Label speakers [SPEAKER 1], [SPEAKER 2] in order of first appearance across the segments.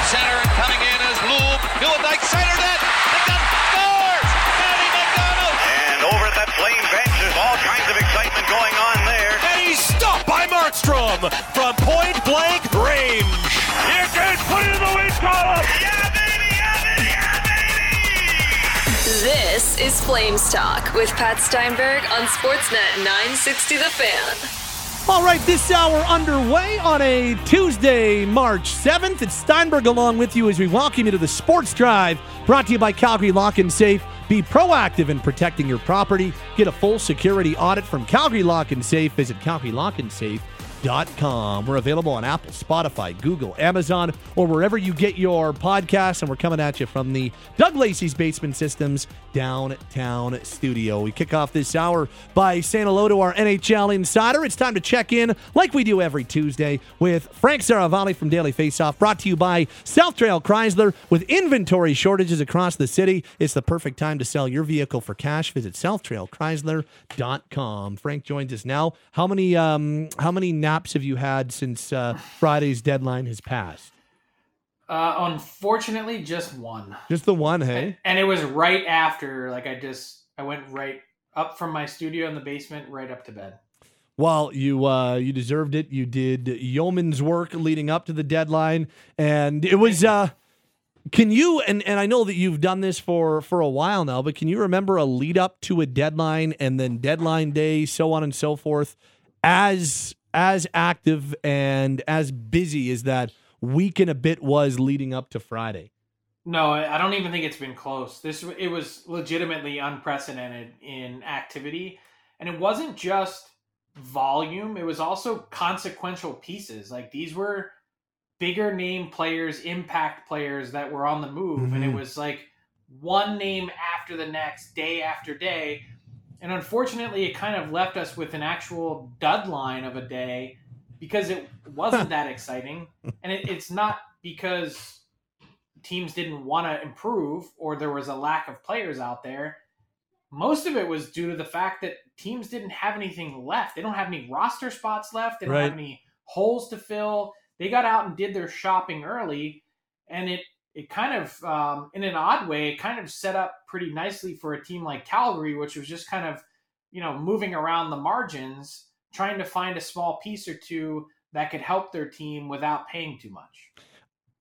[SPEAKER 1] to center and coming in is Lube. Nieuwendyk center net. McDonald scores! Matty McDonald!
[SPEAKER 2] And over at that flame bench, there's all kinds of excitement going on there.
[SPEAKER 3] And he's stopped by Markstrom from point blank range.
[SPEAKER 4] You can put it in the win column.
[SPEAKER 2] Yeah, baby! Yeah, baby! Yeah, baby!
[SPEAKER 5] This is Flames Talk with Pat Steinberg on Sportsnet 960 The Fan.
[SPEAKER 6] All right, this hour underway on a Tuesday, March 7th. It's Steinberg along with you as we welcome you to the Sports Drive, brought to you by Calgary Lock and Safe. Be proactive in protecting your property. Get a full security audit from Calgary Lock and Safe. Visit calgarylockandsafe.com. We're available on Apple, Spotify, Google, Amazon, or wherever you get your podcasts. And we're coming at you from the Doug Lacey's Basement Systems downtown studio. We kick off this hour by saying hello to our NHL insider. It's time to check in, like we do every Tuesday, with Frank Seravalli from Daily Faceoff, brought to you by South Trail Chrysler. With inventory shortages across the city, it's the perfect time to sell your vehicle for cash. Visit SouthTrailChrysler.com. Frank joins us now. How many um, how many naps have you had since uh, Friday's deadline has passed?
[SPEAKER 7] Uh, unfortunately, just one,
[SPEAKER 6] Just the one, hey?
[SPEAKER 7] and it was right after. Like I just, I went right up from my studio in the basement, right up to bed.
[SPEAKER 6] Well, you uh, you deserved it. You did yeoman's work leading up to the deadline, and it was. Uh, can you and and I know that you've done this for for a while now, but can you remember a lead up to a deadline and then deadline day, so on and so forth, as as active and as busy as that week and a bit was leading up to Friday?
[SPEAKER 7] No, I don't even think it's been close. This it was legitimately unprecedented in activity, and it wasn't just volume; it was also consequential pieces. Like these were bigger name players, impact players that were on the move, and it
[SPEAKER 6] Mhm.
[SPEAKER 7] was like one name after the next, day after day. And unfortunately, it kind of left us with an actual dud line of a day because it wasn't that exciting. And it, it's not because teams didn't want to improve or there was a lack of players out there. Most of it was due to the fact that teams didn't have anything left. They don't have any roster spots left. They don't have any holes to fill. They got out and did their shopping early, and it it kind of, um, in an odd way, it kind of set up pretty nicely for a team like Calgary, which was just kind of, you know, moving around the margins, trying to find a small piece or two that could help their team without paying too much.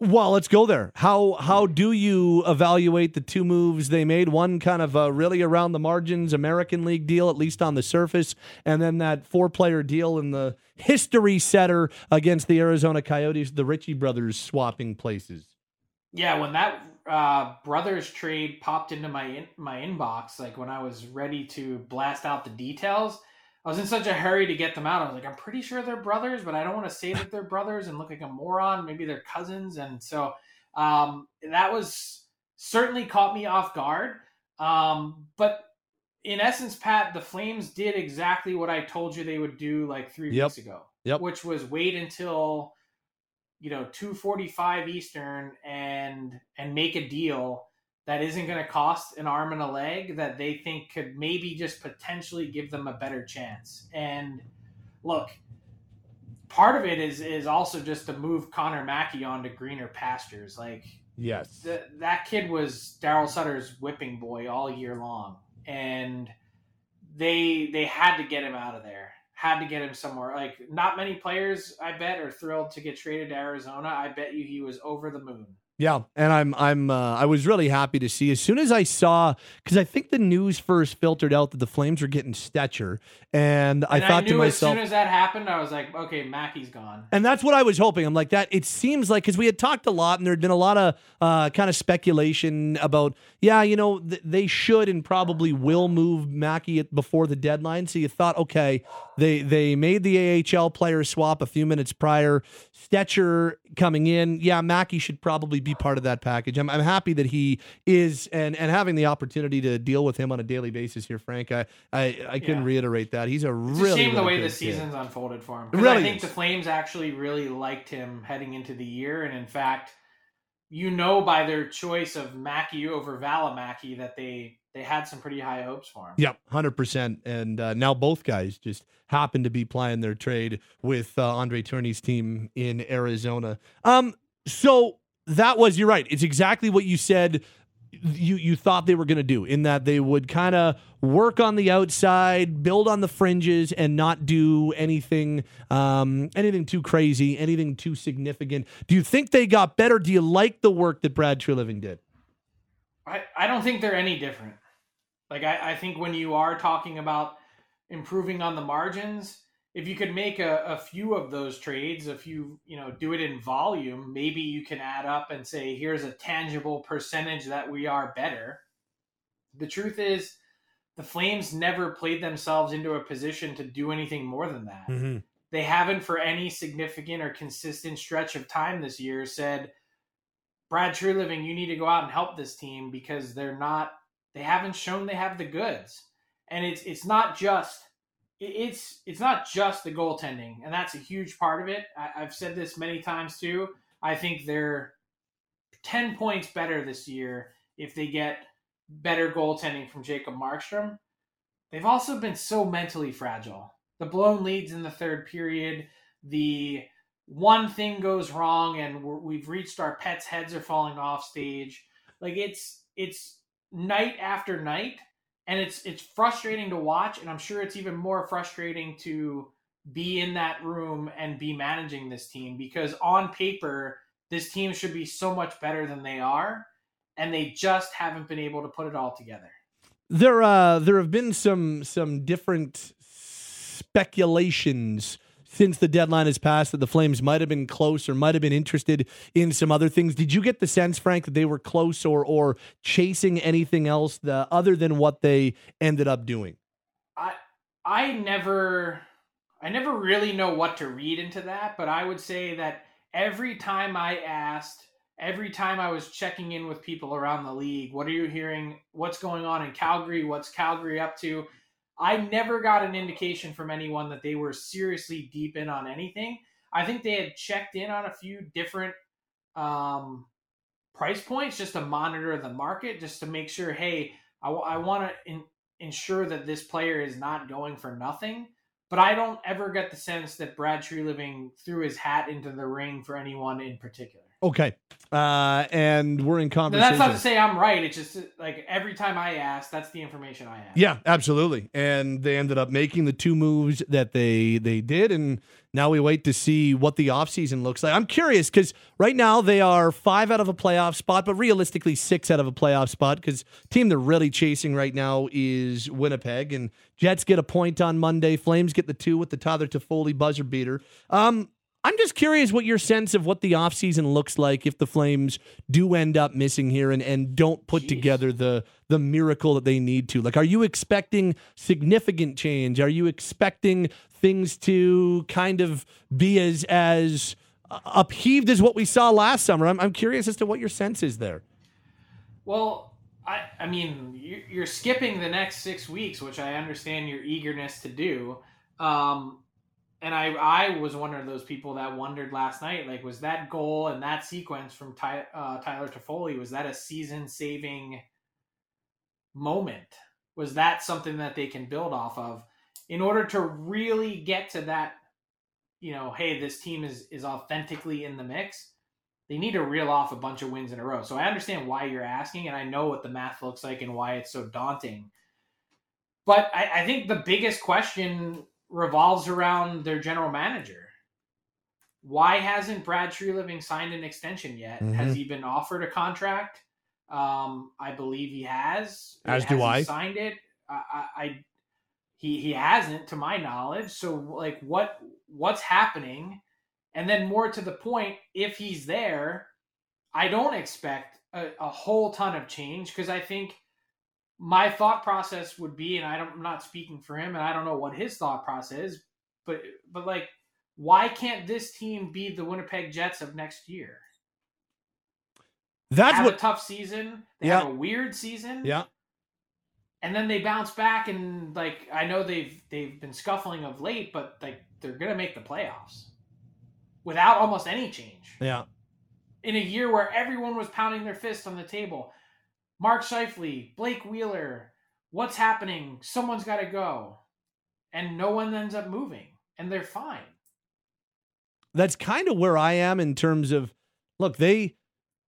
[SPEAKER 6] Well, let's go there. How how do you evaluate the two moves they made? One kind of uh, really around the margins American League deal, at least on the surface, and then that four player deal in the history setter against the Arizona Coyotes, the Ritchie brothers swapping places.
[SPEAKER 7] Yeah, when that uh, brothers trade popped into my in- my inbox, like when I was ready to blast out the details, I was in such a hurry to get them out. I was like, I'm pretty sure they're brothers, but I don't want to say that they're brothers and look like a moron. Maybe they're cousins, and so um, that was certainly caught me off guard. Um, but in essence, Pat, the Flames did exactly what I told you they would do like three
[SPEAKER 6] Yep.
[SPEAKER 7] weeks ago,
[SPEAKER 6] Yep.
[SPEAKER 7] which was wait until you know 245 eastern and and make a deal that isn't going to cost an arm and a leg that they think could maybe just potentially give them a better chance and look part of it is is also just to move connor mackey onto greener pastures like
[SPEAKER 6] Yes.
[SPEAKER 7] th- that kid was Daryl Sutter's whipping boy all year long, and they they had to get him out of there. Had to get him somewhere. Like not many players, I bet, are thrilled to get traded to Arizona. I bet you he was over the moon.
[SPEAKER 6] Yeah, and I'm I'm uh, I was really happy to see as soon as I saw because I think the news first filtered out that the Flames were getting Stecher, and I
[SPEAKER 7] And
[SPEAKER 6] thought
[SPEAKER 7] knew
[SPEAKER 6] to myself,
[SPEAKER 7] as soon as that happened, I was like, okay, Mackey's gone.
[SPEAKER 6] And that's what I was hoping. I'm like that. It seems like because we had talked a lot, and there had been a lot of uh, kind of speculation about, yeah, you know, th- they should and probably will move Mackey at, before the deadline. So you thought, okay, they they made the AHL player swap a few minutes prior. Stecher coming in, yeah, Mackey should probably be part of that package. I'm, I'm happy that he is, and and having the opportunity to deal with him on a daily basis here, Frank. I I, I couldn't
[SPEAKER 7] Yeah.
[SPEAKER 6] reiterate that. He's a
[SPEAKER 7] It's
[SPEAKER 6] really
[SPEAKER 7] a shame the way the
[SPEAKER 6] kid.
[SPEAKER 7] season's unfolded for him.
[SPEAKER 6] Really
[SPEAKER 7] I think
[SPEAKER 6] is.
[SPEAKER 7] the Flames actually really liked him heading into the year, and in fact, you know by their choice of Mackey over Valimaki that they they had some pretty high hopes for him.
[SPEAKER 6] Yep, hundred percent. And uh, now both guys just happen to be playing their trade with uh, André Tourigny's team in Arizona. Um, so that was you're right. It's exactly what you said you you thought they were going to do in that they would kind of work on the outside, build on the fringes, and not do anything um, anything too crazy, anything too significant. Do you think they got better? Do you like the work that Brad Treliving did?
[SPEAKER 7] I, I don't think they're any different. Like I, I think when you are talking about improving on the margins, if you could make a, a few of those trades, if you you know do it in volume, maybe you can add up and say, here's a tangible percentage that we are better. The truth is, the Flames never played themselves into a position to do anything more than that.
[SPEAKER 6] Mm-hmm.
[SPEAKER 7] They haven't, for any significant or consistent stretch of time this year, said, Brad Treliving, you need to go out and help this team because they're not. They haven't shown they have the goods, and it's it's not just it's it's not just the goaltending, and that's a huge part of it. I, have said this many times too. I think they're ten points better this year if they get better goaltending from Jacob Markstrom. They've also been so mentally fragile. The blown leads in the third period, the one thing goes wrong, and we've reached our pets' heads are falling off stage. Like it's it's night after night and it's it's frustrating to watch and i'm sure it's even more frustrating to be in that room and be managing this team because on paper this team should be so much better than they are and they just haven't been able to put it all together.
[SPEAKER 6] There uh there have been some some different speculations since the deadline has passed that the Flames might have been close or might have been interested in some other things. Did you get the sense, Frank, that they were close or or chasing anything else the, other than what they ended up doing?
[SPEAKER 7] I I never I never really know what to read into that, but I would say that every time I asked, every time I was checking in with people around the league, what are you hearing? What's going on in Calgary? What's Calgary up to? I never got an indication from anyone that they were seriously deep in on anything. I think they had checked in on a few different um, price points just to monitor the market, just to make sure, hey, I, w- I want to ensure that this player is not going for nothing. But I don't ever get the sense that Brad Treliving threw his hat into the ring for anyone in particular.
[SPEAKER 6] Okay. Uh, and we're in conversation.
[SPEAKER 7] That's not to say I'm right. It's just like every time I ask, that's the information I have.
[SPEAKER 6] Yeah, absolutely. And they ended up making the two moves that they they did, and now we wait to see what the offseason looks like. I'm curious because right now they are five out of a playoff spot, but realistically six out of a playoff spot because team they're really chasing right now is Winnipeg, and Jets get a point on Monday. Flames get the two with the Tyler Toffoli buzzer beater. Um, I'm just curious what your sense of what the offseason looks like if the Flames do end up missing here and, and don't put Jeez. together the the miracle that they need to. Like, are you expecting significant change? Are you expecting things to kind of be as as upheaved as what we saw last summer? I'm, I'm curious as to what your sense is there.
[SPEAKER 7] Well, I I mean, you're skipping the next six weeks, which I understand your eagerness to do. Um, and I I was one of those people that wondered last night, like, was that goal and that sequence from Ty, uh, Tyler Toffoli was that a season saving moment? Was that something that they can build off of in order to really get to that? You know, hey, this team is is authentically in the mix. They need to reel off a bunch of wins in a row. So I understand why you're asking, and I know what the math looks like and why it's so daunting. But I, I think the biggest question revolves around their general manager. Why hasn't Brad Treliving signed an extension yet? Mm-hmm. Has he been offered a contract? Um, I believe he has.
[SPEAKER 6] As
[SPEAKER 7] has
[SPEAKER 6] do I.
[SPEAKER 7] Signed it. I, I, I, he he hasn't, to my knowledge. So like, what what's happening? And then more to the point, if he's there, I don't expect a, a whole ton of change because I think my thought process would be, and I don't, I'm not speaking for him, and I don't know what his thought process is, but but like, why can't this team be the Winnipeg Jets of next year?
[SPEAKER 6] That's
[SPEAKER 7] have
[SPEAKER 6] what
[SPEAKER 7] a tough season. They
[SPEAKER 6] yeah.
[SPEAKER 7] have a weird season.
[SPEAKER 6] Yeah.
[SPEAKER 7] And then they bounce back, and like I know they've they've been scuffling of late, but like they're gonna make the playoffs without almost any change.
[SPEAKER 6] Yeah.
[SPEAKER 7] In a year where everyone was pounding their fist on the table, Mark Scheifele, Blake Wheeler, what's happening? Someone's got to go. And no one ends up moving, and they're fine.
[SPEAKER 6] That's kind of where I am in terms of look, they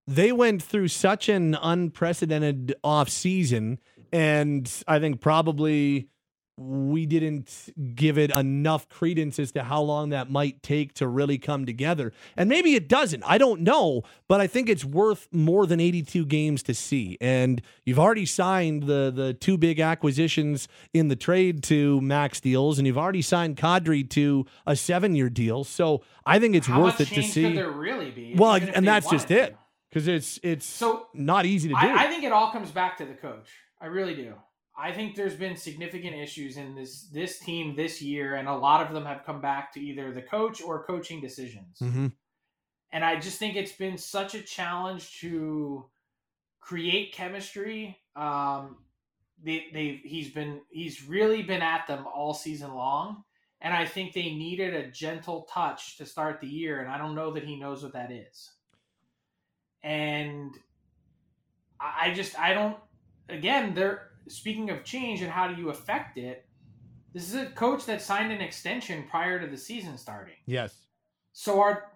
[SPEAKER 6] they went through such an unprecedented off season, and I think probably we didn't give it enough credence as to how long that might take to really come together. And maybe it doesn't. I don't know, but I think it's worth more than 82 games to see. And you've already signed the the two big acquisitions in the trade to max deals and you've already signed Kadri to a 7-year deal. So, I think it's
[SPEAKER 7] How
[SPEAKER 6] worth it to see.
[SPEAKER 7] could there really be?
[SPEAKER 6] well, and that's just it. Cuz it's it's
[SPEAKER 7] So
[SPEAKER 6] not easy to do.
[SPEAKER 7] I, I think it all comes back to the coach. I really do. I think there's been significant issues in this this team this year, and a lot of them have come back to either the coach or coaching decisions.
[SPEAKER 6] Mhm.
[SPEAKER 7] And I just think it's been such a challenge to create chemistry. Um, they, they he's been he's really been at them all season long, and I think they needed a gentle touch to start the year, and I don't know that he knows what that is. And I I just I don't. Again, they're speaking of change and how do you affect it. This is a coach that signed an extension prior to the season starting.
[SPEAKER 6] Yes.
[SPEAKER 7] So are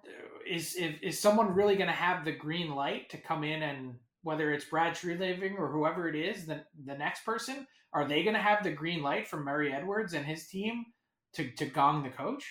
[SPEAKER 7] is is, is someone really going to have the green light to come in and whether it's Brad Treliving or whoever it is, the the next person, are they going to have the green light from Murray Edwards and his team to to gong the coach?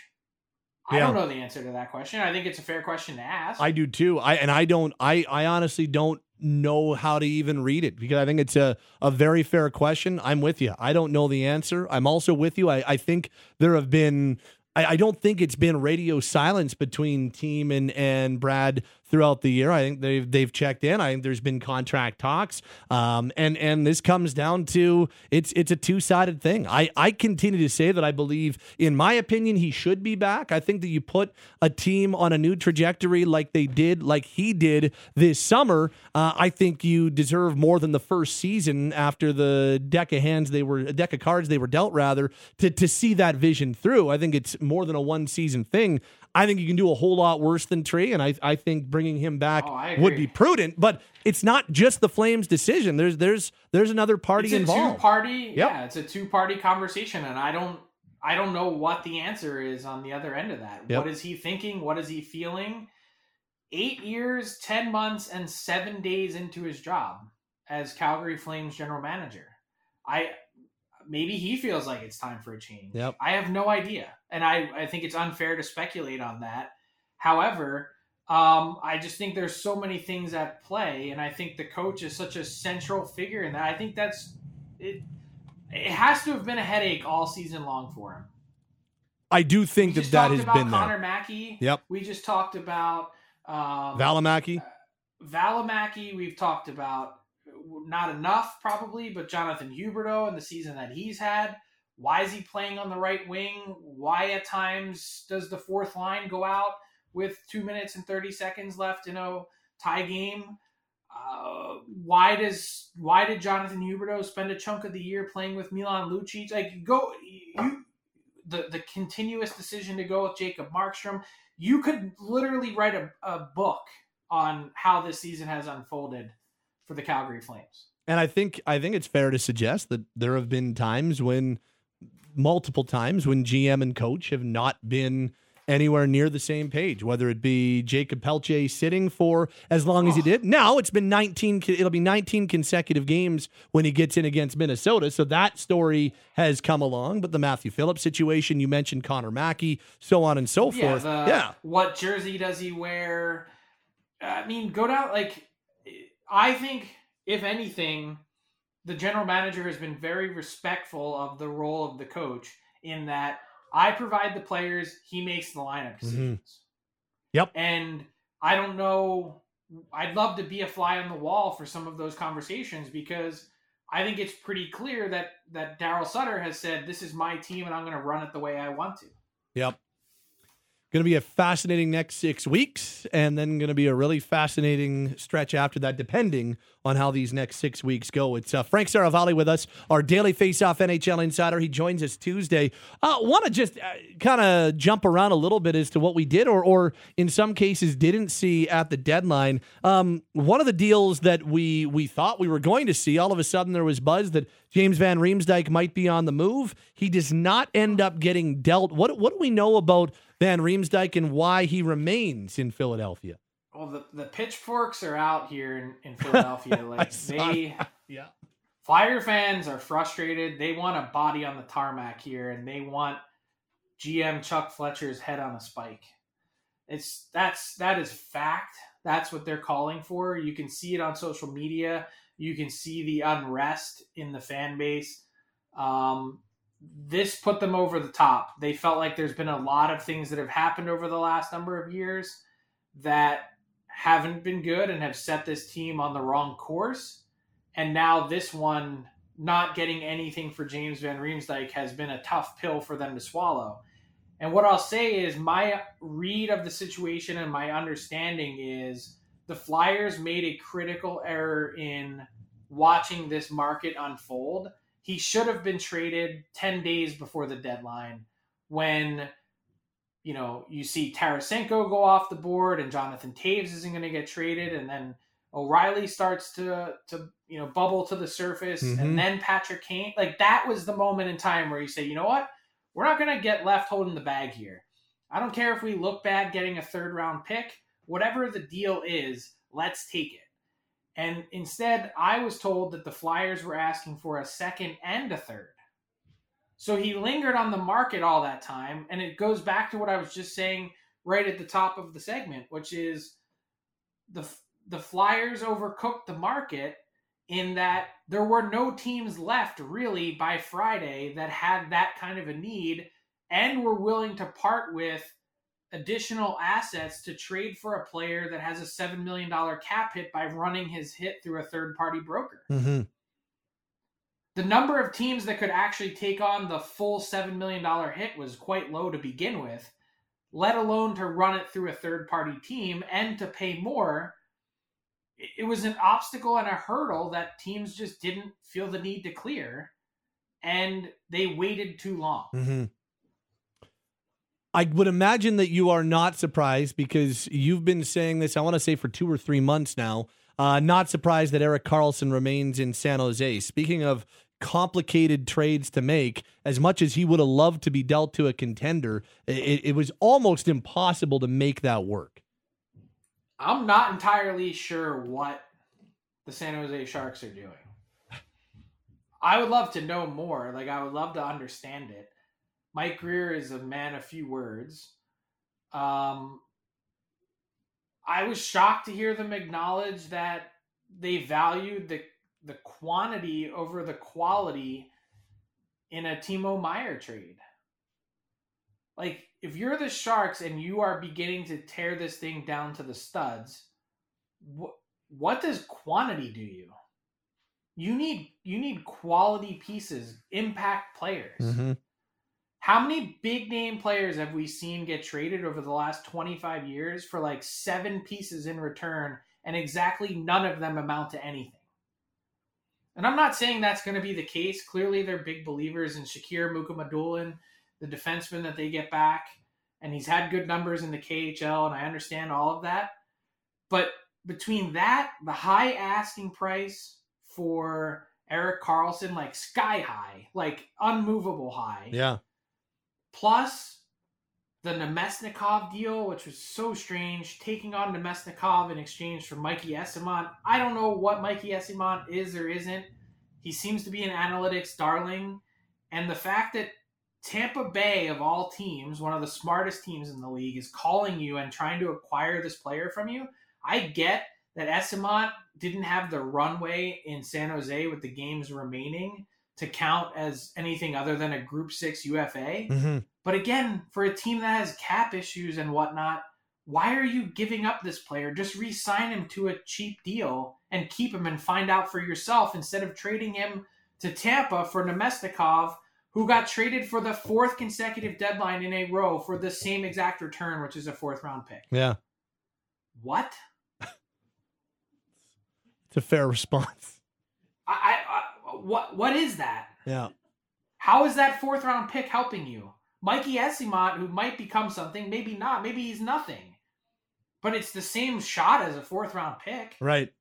[SPEAKER 7] I
[SPEAKER 6] Yeah.
[SPEAKER 7] don't know the answer to that question. I think it's a fair question to ask.
[SPEAKER 6] I do too. I and I don't I I honestly don't know how to even read it because I think it's a, a very fair question. I'm with you. I don't know the answer. I'm also with you. I, I think there have been I, I don't think it's been radio silence between team and, and Brad throughout the year. I think they've they've checked in. I think there's been contract talks. Um, and and this comes down to it's it's a two sided thing. I I continue to say that I believe, in my opinion, he should be back. I think that you put a team on a new trajectory like they did, like he did this summer. Uh, I think you deserve more than the first season after the deck of hands they were a deck of cards they were dealt rather to to see that vision through. I think it's more than a one season thing. I think you can do a whole lot worse than Tree, and I, I think bringing him back
[SPEAKER 7] Oh,
[SPEAKER 6] would be prudent. But it's not just the Flames' decision. There's there's there's another party
[SPEAKER 7] it's a
[SPEAKER 6] involved.
[SPEAKER 7] two party
[SPEAKER 6] Yep.
[SPEAKER 7] yeah it's a two party conversation and i don't i don't know what the answer is on the other end of that
[SPEAKER 6] Yep.
[SPEAKER 7] what is he thinking what is he feeling eight years ten months and seven days into his job as calgary flames general manager i maybe he feels like it's time for a change
[SPEAKER 6] Yep.
[SPEAKER 7] i have no idea and i i think it's unfair to speculate on that however um, I just think there's so many things at play, and I think the coach is such a central figure in that. I think that's it. It has to have been a headache all season long for him.
[SPEAKER 6] I do
[SPEAKER 7] We
[SPEAKER 6] think that that has been
[SPEAKER 7] Connor
[SPEAKER 6] there.
[SPEAKER 7] Mackey.
[SPEAKER 6] Yep.
[SPEAKER 7] We just talked about um,
[SPEAKER 6] Valimaki.
[SPEAKER 7] Valimaki. We've talked about not enough probably, but Jonathan Huberdeau and the season that he's had. Why is he playing on the right wing? Why at times does the fourth line go out with two minutes and thirty seconds left in a tie game? Uh, why does why did Jonathan Huberdeau spend a chunk of the year playing with Milan Lucic? Like go you the the continuous decision to go with Jacob Markstrom. You could literally write a, a book on how this season has unfolded for the Calgary Flames.
[SPEAKER 6] And I think I think it's fair to suggest that there have been times when multiple times when GM and coach have not been anywhere near the same page, whether it be Jakob Pelletier sitting for as long as he did. Now it's been 19 it'll be 19 consecutive games when he gets in against Minnesota. So that story has come along, but the Matthew Phillips situation, you mentioned Connor Mackey, so on and so
[SPEAKER 7] Yeah,
[SPEAKER 6] forth.
[SPEAKER 7] the,
[SPEAKER 6] yeah.
[SPEAKER 7] What jersey does he wear? I mean, go down like I think if anything, the general manager has been very respectful of the role of the coach in that I provide the players, he makes the lineup mm-hmm. decisions.
[SPEAKER 6] Yep.
[SPEAKER 7] And I don't know. I'd love to be a fly on the wall for some of those conversations because I think it's pretty clear that that Daryl Sutter has said this is my team and I'm going to run it the way I want to.
[SPEAKER 6] Yep. Going to be a fascinating next six weeks, and then going to be a really fascinating stretch after that, depending on how these next six weeks go. It's uh, Frank Seravalli with us, our daily face-off NHL insider. He joins us Tuesday. Uh, Want to just uh, kind of jump around a little bit as to what we did, or, or in some cases didn't see at the deadline. Um, one of the deals that we we thought we were going to see, all of a sudden there was buzz that James Van Riemsdyk might be on the move. He does not end up getting dealt. What what do we know about Van Riemsdyk and why he remains in Philadelphia?
[SPEAKER 7] Well, the, the pitchforks are out here in, in Philadelphia. Like they,
[SPEAKER 6] Yeah.
[SPEAKER 7] Flyer fans are frustrated. They want a body on the tarmac here, and they want GM Chuck Fletcher's head on a spike. It's that's that is fact. That's what they're calling for. You can see it on social media. You can see the unrest in the fan base. Um, this put them over the top. They felt like there's been a lot of things that have happened over the last number of years that haven't been good and have set this team on the wrong course. And now this one, not getting anything for James Van Riemsdyk has been a tough pill for them to swallow. And what I'll say is my read of the situation and my understanding is the Flyers made a critical error in watching this market unfold. He should have been traded 10 days before the deadline when you know, you see Tarasenko go off the board and Jonathan Toews isn't going to get traded and then O'Reilly starts to to you know bubble to the surface
[SPEAKER 6] Mhm.
[SPEAKER 7] and then Patrick Kane like that was the moment in time where you say, "You know what? We're not going to get left holding the bag here. I don't care if we look bad getting a third round pick, whatever the deal is, let's take it." And instead, I was told that the Flyers were asking for a second and a third. So he lingered on the market all that time. And it goes back to what I was just saying right at the top of the segment, which is the the Flyers overcooked the market in that there were no teams left really by Friday that had that kind of a need and were willing to part with additional assets to trade for a player that has a $7 million cap hit by running his hit through a third party broker
[SPEAKER 6] Mm-hmm.
[SPEAKER 7] the number of teams that could actually take on the full $7 million hit was quite low to begin with, let alone to run it through a third party team and to pay more. It it was an obstacle and a hurdle that teams just didn't feel the need to clear, and they waited too long.
[SPEAKER 6] Mm-hmm. I would imagine that you are not surprised because you've been saying this, I want to say, for two or three months now. Uh, not surprised that Erik Karlsson remains in San Jose. Speaking of complicated trades to make, as much as he would have loved to be dealt to a contender, it, it was almost impossible to make that work.
[SPEAKER 7] I'm not entirely sure what the San Jose Sharks are doing. I would love to know more. Like, I would love to understand it. Mike Grier is a man of few words. Um, I was shocked to hear them acknowledge that they valued the the quantity over the quality in a Timo Meier trade. Like, if you're the Sharks and you are beginning to tear this thing down to the studs, wh- what does quantity do you? You need you need quality pieces, impact players. How many big name players have we seen get traded over the last 25 years for like seven pieces in return and exactly none of them amount to anything? And I'm not saying that's going to be the case. Clearly, they're big believers in Shakir Mukhamadullin, the defenseman that they get back, and he's had good numbers in the KHL, and I understand all of that. But between that, the high asking price for Erik Karlsson, like sky high, like unmovable high,
[SPEAKER 6] Yeah.
[SPEAKER 7] Plus the Namestnikov deal, which was so strange, taking on Namestnikov in exchange for Mikey Eyssimont. I don't know what Mikey Eyssimont is or isn't. He seems to be an analytics darling. And the fact that Tampa Bay, of all teams, one of the smartest teams in the league, is calling you and trying to acquire this player from you, I get that Eyssimont didn't have the runway in San Jose with the games remaining to count as anything other than a Group 6 UFA.
[SPEAKER 6] Mm-hmm.
[SPEAKER 7] But again, for a team that has cap issues and whatnot, why are you giving up this player? Just re sign him to a cheap deal and keep him and find out for yourself instead of trading him to Tampa for Namestnikov, who got traded for the fourth consecutive deadline in a row for the same exact return, which is a fourth round pick.
[SPEAKER 6] Yeah.
[SPEAKER 7] What?
[SPEAKER 6] It's a fair response.
[SPEAKER 7] I, I what what is that?
[SPEAKER 6] Yeah.
[SPEAKER 7] How is that fourth round pick helping you? Mikey Eyssimont, who might become something, maybe not, maybe he's nothing. But it's the same shot as a fourth round pick.
[SPEAKER 6] Right.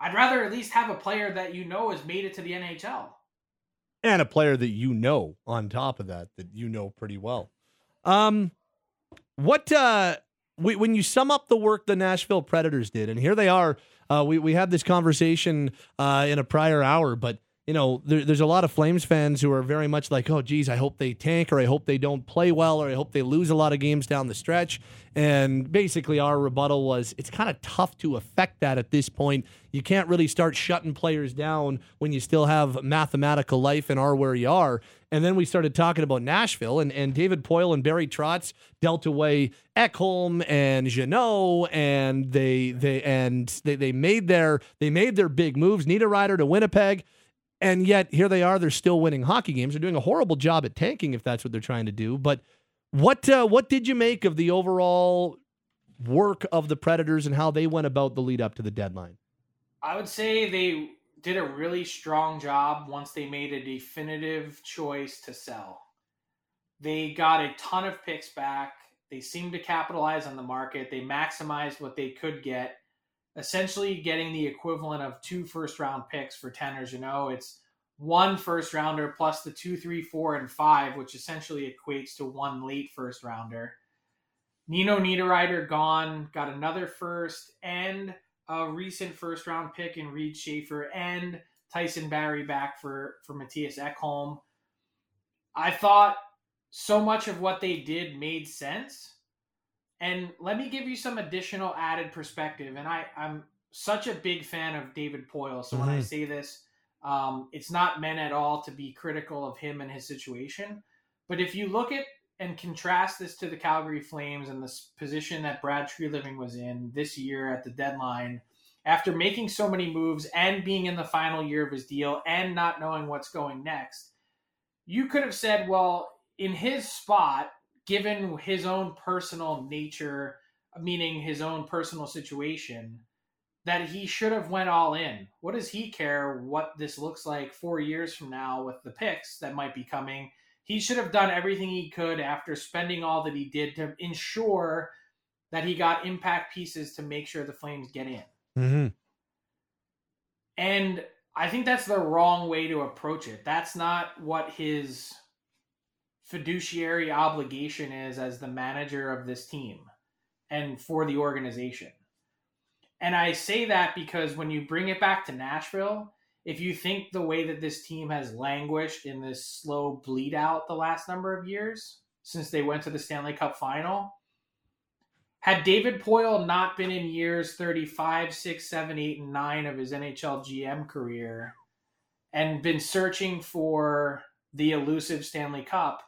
[SPEAKER 7] I'd rather at least have a player that you know has made it to the NHL.
[SPEAKER 6] and a player that you know on top of that that you know pretty well. Um what uh when you sum up the work the Nashville Predators did, and here they are, uh, we we had this conversation uh, in a prior hour, but you know, there, there's a lot of Flames fans who are very much like, oh, geez, I hope they tank, or I hope they don't play well, or I hope they lose a lot of games down the stretch. And basically, our rebuttal was it's kind of tough to affect that at this point. You can't really start shutting players down when you still have mathematical life and are where you are. And then we started talking about Nashville, and, and David Poile and Barry Trotz dealt away Ekholm and Jeannot, and they they and they, they made their they made their big moves. Niederreiter to Winnipeg. And yet here they are. They're still winning hockey games. They're doing a horrible job at tanking if that's what they're trying to do. But what uh, what did you make of the overall work of the Predators and how they went about the lead up to the deadline?
[SPEAKER 7] I would say they did a really strong job once they made a definitive choice to sell. They got a ton of picks back. They seemed to capitalize on the market. They maximized what they could get essentially getting the equivalent of two first round picks for tenors. You know, it's one first rounder plus the two, three, four, and five, which essentially equates to one late first rounder. Nino Niederreiter gone, got another first and a recent first round pick in Reid Schaefer and Tyson Barrie back for for Mattias Ekholm. I thought so much of what they did made sense. And let me give you some additional added perspective. And I, I'm such a big fan of David Poile. So mm-hmm. when I mm-hmm. say this, um, it's not meant at all to be critical of him and his situation. But if you look at and contrast this to the Calgary Flames and the position that Brad Treliving was in this year at the deadline, after making so many moves and being in the final year of his deal and not knowing what's going next, you could have said, well, in his spot, given his own personal nature, meaning his own personal situation, that he should have went all in. What does he care what this looks like 4 years from now with the picks that might be coming? He should have done everything he could after spending all that he did to ensure that he got impact pieces to make sure the Flames get in.
[SPEAKER 6] Mm-hmm.
[SPEAKER 7] And I think that's the wrong way to approach it. That's not what his fiduciary obligation is as the manager of this team and for the organization. And I say that because when you bring it back to Nashville, if you think the way that this team has languished in this slow bleed out the last number of years since they went to the Stanley Cup final, had David Poile not been in years 35, 6, 7, 8, and 9 of his NHL GM career and been searching for the elusive Stanley Cup,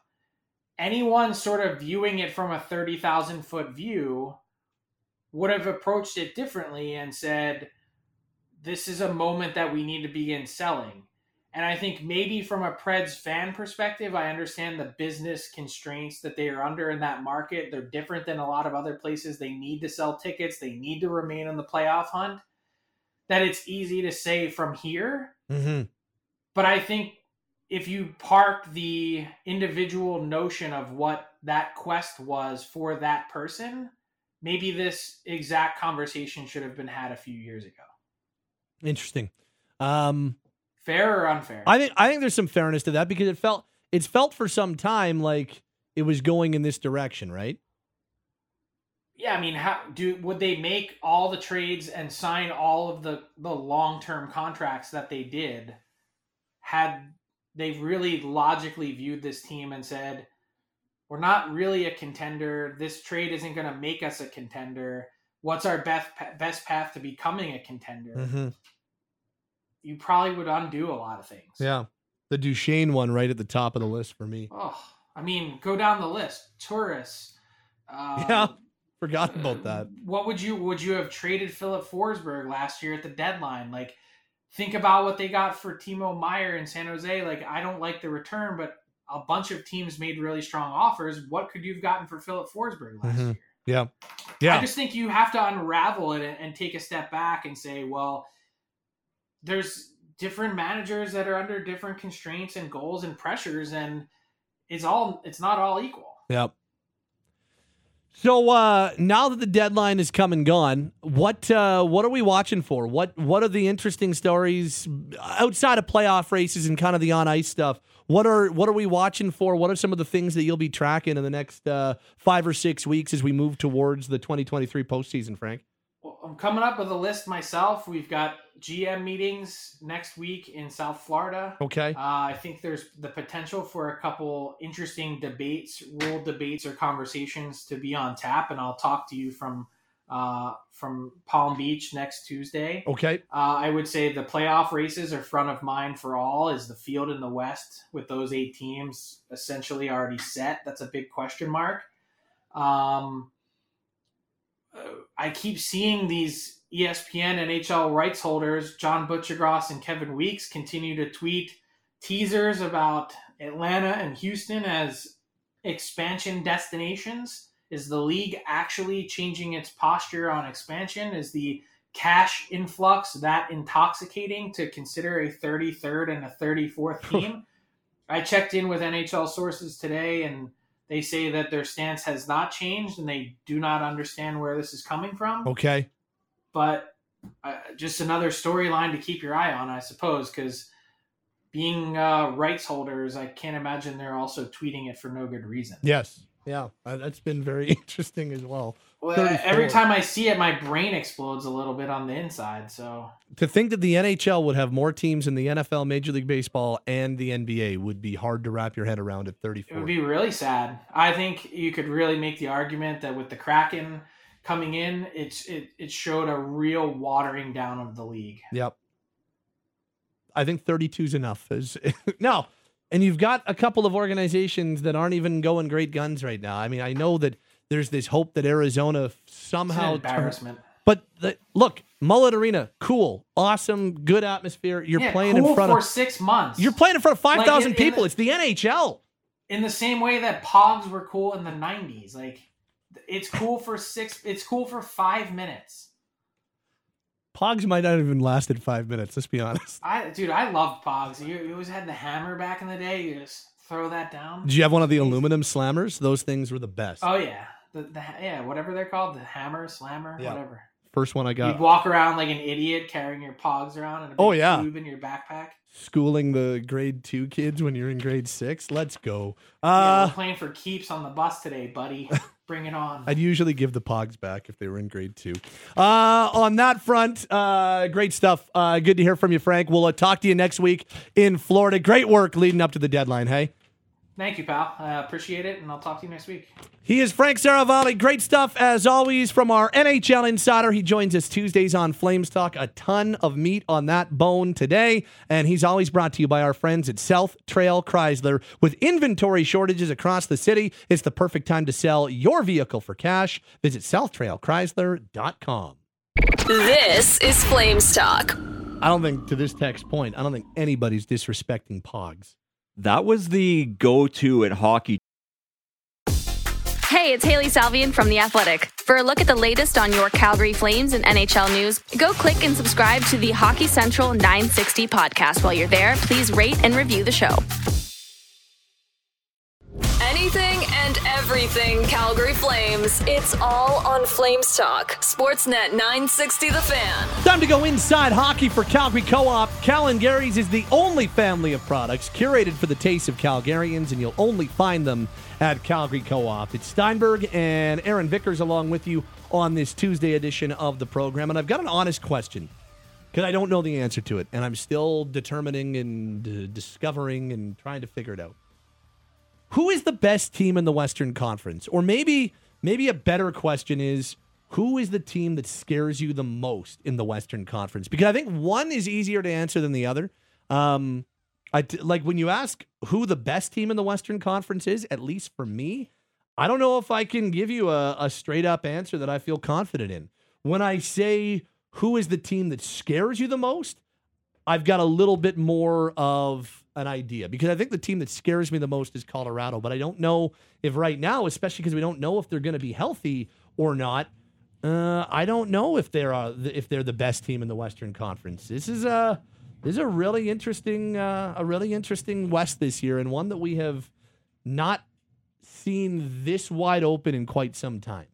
[SPEAKER 7] anyone sort of viewing it from a 30,000 foot view would have approached it differently and said, this is a moment that we need to begin selling. And I think maybe from a Preds fan perspective, I understand the business constraints that they are under in that market. They're different than a lot of other places. They need to sell tickets, they need to remain in the playoff hunt. That it's easy to say from here.
[SPEAKER 6] Mm-hmm.
[SPEAKER 7] But I think if you park the individual notion of what that quest was for that person, maybe this exact conversation should have been had a few years ago.
[SPEAKER 6] Interesting. Um,
[SPEAKER 7] Fair or unfair?
[SPEAKER 6] I think I think there's some fairness to that because it felt it's felt for some time like it was going in this direction, right?
[SPEAKER 7] Yeah, I mean, how do would they make all the trades and sign all of the the long term contracts that they did had they've really logically viewed this team and said, we're not really a contender. This trade isn't going to make us a contender. What's our best best path to becoming a contender?
[SPEAKER 6] Mm-hmm.
[SPEAKER 7] You probably would undo a lot of things.
[SPEAKER 6] Yeah, the Duchene one right at the top of the list for me.
[SPEAKER 7] Oh, I mean, go down the list. Tourists.
[SPEAKER 6] Um, yeah, forgot about that.
[SPEAKER 7] What would you would you have traded Filip Forsberg last year at the deadline? Like think about what they got for Timo Meier in San Jose. Like, I don't like the return, but a bunch of teams made really strong offers. What could you have gotten for Filip Forsberg last mm-hmm. year?
[SPEAKER 6] Yeah. Yeah.
[SPEAKER 7] I just think you have to unravel it and, and take a step back and say, well, there's different managers that are under different constraints and goals and pressures, and it's all it's not all equal.
[SPEAKER 6] Yep. So uh, now that the deadline is come and gone, what uh, what are we watching for? What what are the interesting stories outside of playoff races and kind of the on ice stuff? What are what are we watching for? What are some of the things that you'll be tracking in the next uh, five or six weeks as we move towards the 2023 postseason, Frank?
[SPEAKER 7] I'm coming up with a list myself. We've got GM meetings next week in South Florida.
[SPEAKER 6] Okay.
[SPEAKER 7] Uh, I think there's the potential for a couple interesting debates, rule debates, or conversations to be on tap, and I'll talk to you from uh, from Palm Beach next Tuesday.
[SPEAKER 6] Okay.
[SPEAKER 7] Uh, I would say the playoff races are front of mind for all. Is the field in the West with those eight teams essentially already set? That's a big question mark. Um, I keep seeing these ESPN NHL rights holders, John Buccigross and Kevin Weekes, continue to tweet teasers about Atlanta and Houston as expansion destinations. Is the league actually changing its posture on expansion? Is the cash influx that intoxicating to consider a 33rd and a 34th team? I checked in with NHL sources today and they say that their stance has not changed and they do not understand where this is coming from.
[SPEAKER 6] Okay.
[SPEAKER 7] But uh, just another storyline to keep your eye on, I suppose, because being uh, rights holders, I can't imagine they're also tweeting it for no good reason.
[SPEAKER 6] Yes. Yeah. Uh, that's been very interesting as well.
[SPEAKER 7] Well,
[SPEAKER 6] 34.
[SPEAKER 7] every time I see it, my brain explodes a little bit on the inside. So
[SPEAKER 6] To think that the NHL would have more teams in the NFL, Major League Baseball, and the NBA would be hard to wrap your head around at 34.
[SPEAKER 7] it would be really sad. I think you could really make the argument that with the Kraken coming in, it's it, it showed a real watering down of the league.
[SPEAKER 6] Yep. I think 32 is enough. Is no, and you've got a couple of organizations that aren't even going great guns right now. I mean, I know that there's this hope that Arizona
[SPEAKER 7] It's
[SPEAKER 6] somehow
[SPEAKER 7] an embarrassment.
[SPEAKER 6] but the, look, Mullet Arena, cool, awesome, good atmosphere. You're
[SPEAKER 7] Yeah,
[SPEAKER 6] playing
[SPEAKER 7] cool
[SPEAKER 6] in front of
[SPEAKER 7] for
[SPEAKER 6] of
[SPEAKER 7] six months.
[SPEAKER 6] you're playing in front of 5,000
[SPEAKER 7] Like, in- in
[SPEAKER 6] people.
[SPEAKER 7] the-
[SPEAKER 6] it's the NHL.
[SPEAKER 7] in the same way that Pogs were cool in the '90s. Like it's cool for six. It's cool for five minutes.
[SPEAKER 6] Pogs might not have even lasted five minutes. Let's be honest.
[SPEAKER 7] I dude, I loved Pogs. You, you always had the hammer back in the day. You just throw that down.
[SPEAKER 6] Did you have one of the aluminum slammers? Those things were the best.
[SPEAKER 7] Oh yeah, the, the yeah whatever they're called, the hammer, slammer,
[SPEAKER 6] Yeah.
[SPEAKER 7] whatever.
[SPEAKER 6] First one I got.
[SPEAKER 7] You'd walk around like an idiot carrying your Pogs around and a big
[SPEAKER 6] Oh, yeah.
[SPEAKER 7] tube in your backpack.
[SPEAKER 6] schooling the grade two kids when you're in grade six. Let's go.
[SPEAKER 7] yeah,
[SPEAKER 6] Uh,
[SPEAKER 7] we're playing for keeps on the bus today, buddy. Bring it on.
[SPEAKER 6] I'd usually give the Pogs back if they were in grade two. Uh, on that front, uh, great stuff. Uh, good to hear from you, Frank. We'll uh, talk to you next week in Florida. Great work leading up to the deadline. Hey,
[SPEAKER 7] Thank you, pal. I appreciate it, and I'll talk to you next week.
[SPEAKER 6] he is Frank Seravalli. Great stuff as always from our NHL insider. He joins us Tuesdays on Flames Talk. A ton of meat on that bone today, and he's always brought to you by our friends at South Trail Chrysler. With inventory shortages across the city, it's the perfect time to sell your vehicle for cash. Visit SouthTrailChrysler.com.
[SPEAKER 5] This is Flames Talk.
[SPEAKER 6] I don't think, to this text point, I don't think anybody's disrespecting Pogs.
[SPEAKER 8] That was the go to at hockey
[SPEAKER 9] Hey, it's Hailey Salvian from The Athletic. For a look at the latest on your Calgary Flames and NHL news, go click and subscribe to the Hockey Central 960 podcast. While you're there, please rate and review the show.
[SPEAKER 5] Anything and everything Calgary Flames. It's all on Flames Talk. Sportsnet 960 The Fan.
[SPEAKER 6] Time to go inside hockey for Calgary Co-op. Cal and Gary's is the only family of products curated for the taste of Calgarians, and you'll only find them at Calgary Co-op. It's Steinberg and Aaron Vickers along with you on this Tuesday edition of the program, and I've got an honest question because I don't know the answer to it, and I'm still determining and uh, discovering and trying to figure it out. Who is the best team in the Western Conference? Or maybe maybe a better question is who is the team that scares you the most in the Western Conference? Because I think one is easier to answer than the other. Um, like when you ask who the best team in the Western Conference is, at least for me, I don't know if I can give you a, a straight up answer that I feel confident in. When I say who is the team that scares you the most, I've got a little bit more of an idea because I think the team that scares me the most is Colorado, but I don't know if right now, especially because we don't know if they're going to be healthy or not. Uh, I don't know if they're uh, if they're the best team in the Western Conference. This is a this is a really interesting uh, a really interesting West this year, and one that we have not seen this wide open in quite some time.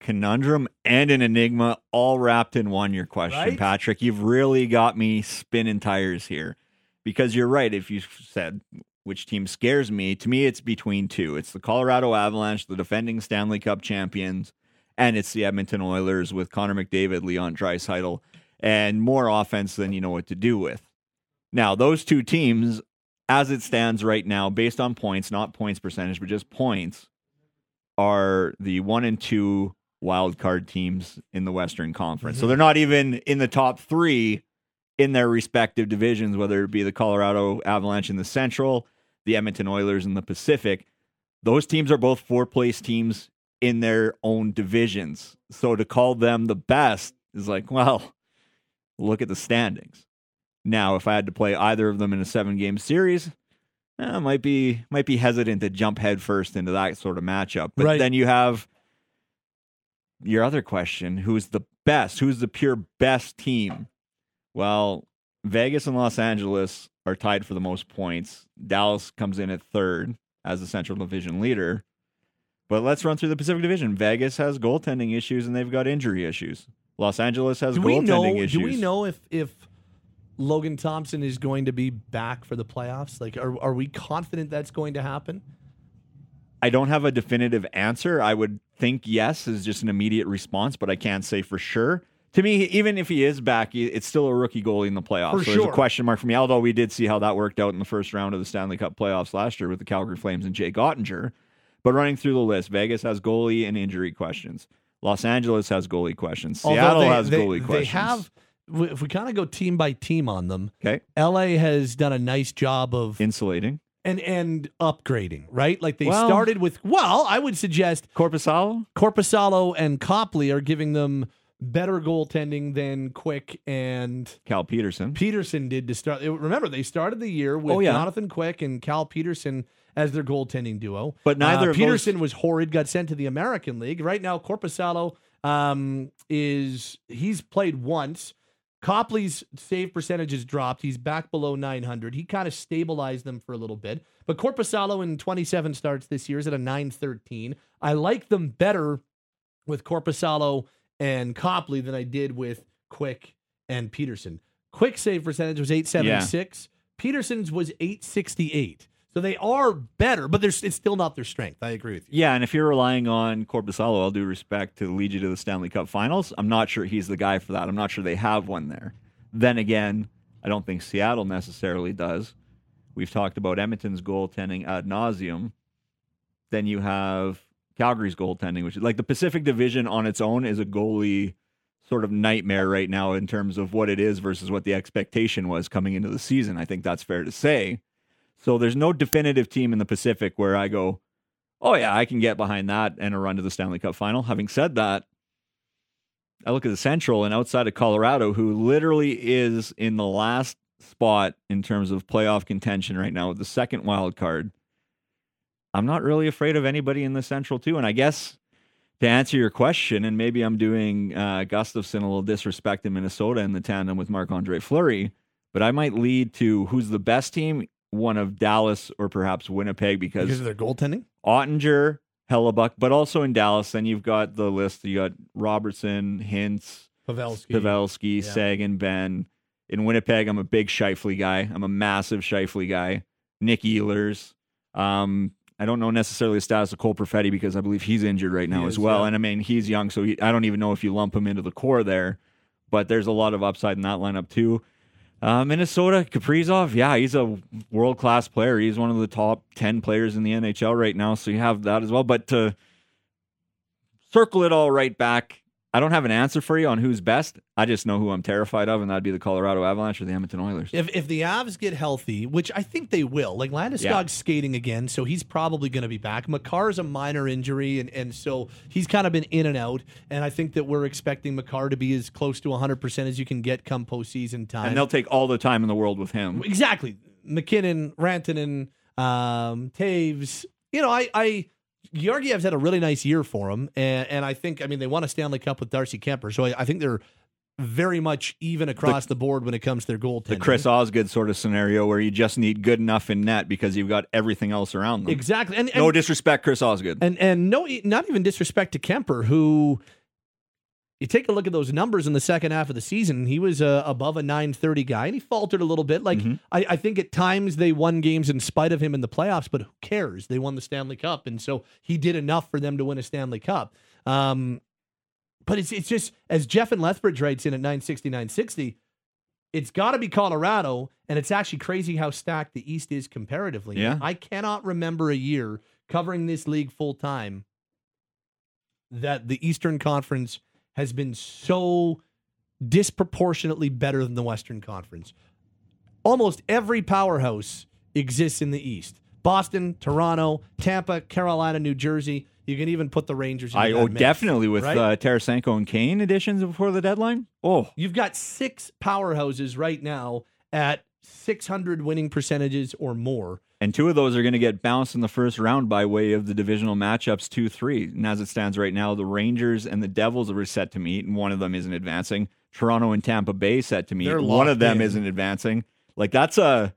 [SPEAKER 8] Conundrum and an enigma all wrapped in one. Your question,
[SPEAKER 6] Right?
[SPEAKER 8] Patrick. You've really got me spinning tires here because you're right. If you said which team scares me, to me it's between two. It's the Colorado Avalanche, the defending Stanley Cup champions, and it's the Edmonton Oilers with Connor McDavid, Leon Draisaitl, and more offense than you know what to do with. Now, those two teams, as it stands right now, based on points, not points percentage, but just points, are the one and two wild card teams in the Western Conference. So mm-hmm. they're not even in the top three in their respective divisions, whether it be the Colorado Avalanche in the Central, the Edmonton Oilers in the Pacific. Those teams are both four place teams in their own divisions. So to call them the best is like, well, look at the standings. Now, if I had to play either of them in a seven game series, eh, I might be might be hesitant to jump headfirst into that sort of matchup. But
[SPEAKER 6] Right.
[SPEAKER 8] then you have your other question: Who's the best? Who's the pure best team? Well, Vegas and Los Angeles are tied for the most points. Dallas comes in at third as the Central Division leader. But let's run through the Pacific Division. Vegas has goaltending issues and they've got injury issues. Los Angeles has
[SPEAKER 6] Do we
[SPEAKER 8] goaltending
[SPEAKER 6] know?
[SPEAKER 8] issues.
[SPEAKER 6] Do we know if if Logan Thompson is going to be back for the playoffs? Like, are are we confident that's going to happen?
[SPEAKER 8] I don't have a definitive answer. I would think yes is just an immediate response, but I can't say for sure. To me, even if he is back, it's still a rookie goalie in the playoffs.
[SPEAKER 6] For
[SPEAKER 8] so there's a question mark for me. Although we did see how that worked out in the first round of the Stanley Cup playoffs last year with the Calgary Flames and Jake Oettinger. But running through the list, Vegas has goalie and injury questions. Los Angeles has goalie questions.
[SPEAKER 6] Although
[SPEAKER 8] Seattle
[SPEAKER 6] they-
[SPEAKER 8] has
[SPEAKER 6] they,
[SPEAKER 8] goalie
[SPEAKER 6] They
[SPEAKER 8] questions.
[SPEAKER 6] They have. If we kind of go team by team on them,
[SPEAKER 8] okay
[SPEAKER 6] LA has done a nice job of
[SPEAKER 8] insulating.
[SPEAKER 6] and and upgrading, right? Like they
[SPEAKER 8] Well-
[SPEAKER 6] started with well, I would suggest
[SPEAKER 8] Korpisalo.
[SPEAKER 6] Korpisalo and Copley are giving them better goaltending than Quick and
[SPEAKER 8] Cal Petersen.
[SPEAKER 6] Petersen did to start. Remember, they started the year with
[SPEAKER 8] Oh, yeah.
[SPEAKER 6] Jonathan Quick and Cal Petersen as their goaltending duo.
[SPEAKER 8] But neither
[SPEAKER 6] Uh, Petersen was horrid. Got sent to the American League. Right now, Korpisalo um, is he's played once. Copley's save percentage has dropped. He's back below 900. He kind of stabilized them for a little bit. But Korpisalo in 27 starts this year is at a 913. I like them better with Korpisalo and Copley than I did with Quick and Petersen. Quick save percentage was 876. Petersen's was 868. So they are better, but there's it's still not their strength. I agree with you.
[SPEAKER 8] Yeah, and if you're relying on Korpisalo, all due respect, to lead you to the Stanley Cup Finals, I'm not sure he's the guy for that. I'm not sure they have one there. Then again, I don't think Seattle necessarily does. We've talked about Edmonton's goaltending ad nauseum. Then you have Calgary's goaltending, which like the Pacific Division on its own is a goalie sort of nightmare right now in terms of what it is versus what the expectation was coming into the season. I think that's fair to say. So there's no definitive team in the Pacific where I go, oh yeah, I can get behind that and a run to the Stanley Cup final. Having said that, I look at the Central and outside of Colorado, who literally is in the last spot in terms of playoff contention right now with the second wild card. I'm not really afraid of anybody in the Central too. And I guess to answer your question, and maybe I'm doing uh, Gustavsson a little disrespect in Minnesota in the tandem with Marc Andre Fleury, but I might lead to who's the best team, one of Dallas or perhaps Winnipeg, because
[SPEAKER 6] Because of their goaltending?
[SPEAKER 8] Oettinger, Hellebuyck, but also in Dallas. Then you've got the list. You got Robertson, Hintz,
[SPEAKER 6] Pavelski.
[SPEAKER 8] Pavelski,
[SPEAKER 6] Yeah.
[SPEAKER 8] Seguin, Benn. In Winnipeg, I'm a big Scheifele guy. I'm a massive Scheifele guy. Nick Ehlers. Um, I don't know necessarily the status of Cole Perfetti because I believe he's injured right now
[SPEAKER 6] He
[SPEAKER 8] as
[SPEAKER 6] is,
[SPEAKER 8] well.
[SPEAKER 6] yeah.
[SPEAKER 8] And I mean, he's young, so he, I don't even know if you lump him into the core there. But there's a lot of upside in that lineup too. Uh, Minnesota, Kaprizov, yeah, he's a world class player. He's one of the top 10 players in the NHL right now. So you have that as well. But to circle it all right back, I don't have an answer for you on who's best. I just know who I'm terrified of, and that'd be the Colorado Avalanche or the Edmonton Oilers.
[SPEAKER 6] If if the Avs get healthy, which I think they will, like Landeskog's
[SPEAKER 8] Yeah.
[SPEAKER 6] skating again, so he's probably going to be back. Makar's a minor injury, and, and so he's kind of been in and out. And I think that we're expecting Makar to be as close to 100% as you can get come postseason time.
[SPEAKER 8] And they'll take all the time in the world with him.
[SPEAKER 6] Exactly. MacKinnon, Rantanen, um, Toews. You know, I, I Georgiev's had a really nice year for him, and, and I think, I mean, they won a Stanley Cup with Darcy Kuemper, so I, I think they're very much even across the, board when it comes to their goaltending.
[SPEAKER 8] The Chris Osgood sort of scenario where you just need good enough in net because you've got everything else around them.
[SPEAKER 6] Exactly. And, and
[SPEAKER 8] no disrespect, Chris Osgood.
[SPEAKER 6] And and no, not even disrespect to Kuemper, who you take a look at those numbers in the second half of the season. He was uh, above a 930 guy, and he faltered a little bit. Like
[SPEAKER 8] Mm-hmm.
[SPEAKER 6] I, I think at times they won games in spite of him in the playoffs, but who cares? They won the Stanley Cup, and so he did enough for them to win a Stanley Cup. Um, but it's it's just as Jeff and Lethbridge writes in at 960, 960, it's got to be Colorado, and it's actually crazy how stacked the East is comparatively.
[SPEAKER 8] Yeah.
[SPEAKER 6] I cannot remember a year covering this league full time that the Eastern Conference has been so disproportionately better than the Western Conference. Almost every powerhouse exists in the East. Boston, Toronto, Tampa, Carolina, New Jersey. You can even put the Rangers in
[SPEAKER 8] I oh
[SPEAKER 6] mix,
[SPEAKER 8] definitely with
[SPEAKER 6] right?
[SPEAKER 8] uh, Tarasenko and Kane additions before the deadline. Oh,
[SPEAKER 6] You've got six powerhouses right now at 600 winning percentages or more.
[SPEAKER 8] And two of those are going to get bounced in the first round by way of the divisional matchups two three. And as it stands right now, the Rangers and the Devils are set to meet, and one of them isn't advancing. Toronto and Tampa Bay set to meet. One of them
[SPEAKER 6] in.
[SPEAKER 8] isn't advancing. Like that's a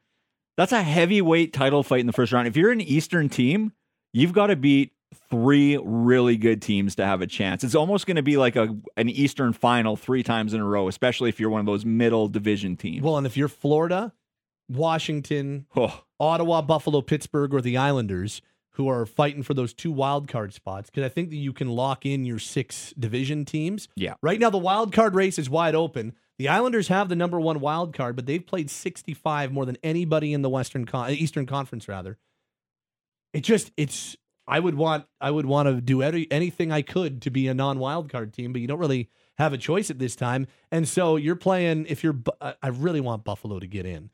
[SPEAKER 8] that's a heavyweight title fight in the first round. If you're an Eastern team, you've got to beat three really good teams to have a chance. It's almost going to be like a an Eastern final three times in a row, especially if you're one of those middle division teams.
[SPEAKER 6] Well, and if you're Florida, Washington,
[SPEAKER 8] Oh,
[SPEAKER 6] Ottawa, Buffalo, Pittsburgh, or the Islanders who are fighting for those two wild card spots, because I think that you can lock in your six division teams.
[SPEAKER 8] Yeah.
[SPEAKER 6] Right now, the wild card race is wide open. The Islanders have the number one wild card, but they've played 65 more than anybody in the Western Con- uh, Eastern Conference, rather. It just it's I would want I would want to do any, anything I could to be a non wild card team, but you don't really have a choice at this time. And so you're playing if you're I I really want Buffalo to get in.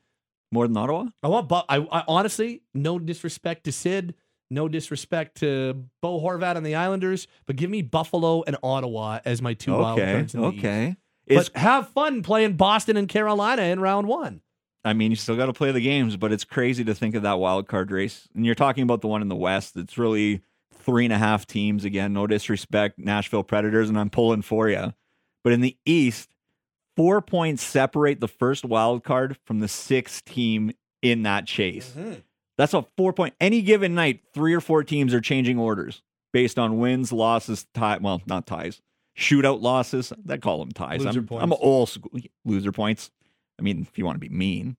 [SPEAKER 8] More than Ottawa?
[SPEAKER 6] I want, but I, I honestly, no disrespect to Sid, no disrespect to Bo Horvat and the Islanders, but give me Buffalo and Ottawa as my two wild
[SPEAKER 8] Okay,
[SPEAKER 6] cards. In the East.
[SPEAKER 8] okay. It's,
[SPEAKER 6] But have fun playing Boston and Carolina in round one.
[SPEAKER 8] I mean, you still got to play the games, but it's crazy to think of that wild card race. And you're talking about the one in the West. It's really three and a half teams again. No disrespect, Nashville Predators, and I'm pulling for you. But in the East, four points separate the first wild card from the sixth team in that chase. That's a four point. Any given night, three or four teams are changing orders based on wins, losses, tie. Well, not ties, shootout losses. They call them ties.
[SPEAKER 6] Loser
[SPEAKER 8] I'm,
[SPEAKER 6] points.
[SPEAKER 8] I'm old school. Loser points. I mean, if you want to be mean,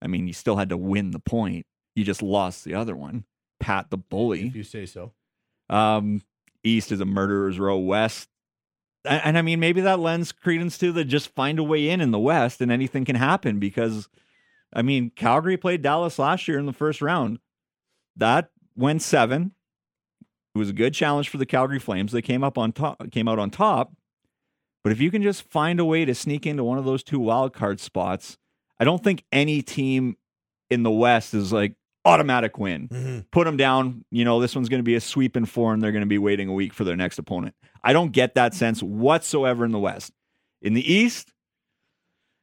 [SPEAKER 8] I mean, you still had to win the point. You just lost the other one. Pat the bully.
[SPEAKER 6] If you say so.
[SPEAKER 8] Um, East is a murderer's row. West, and, I mean, maybe that lends credence to the just find a way in in the West, and anything can happen because, I mean, Calgary played Dallas last year in the first round. That went seven. It was a good challenge for the Calgary Flames. They came up on top, came out on top. But if you can just find a way to sneak into one of those two wild card spots, I don't think any team in the West is like automatic win put them down. You know, this one's going to be a sweep in four, and they're going to be waiting a week for their next opponent. I don't get that sense whatsoever in the West. In the East,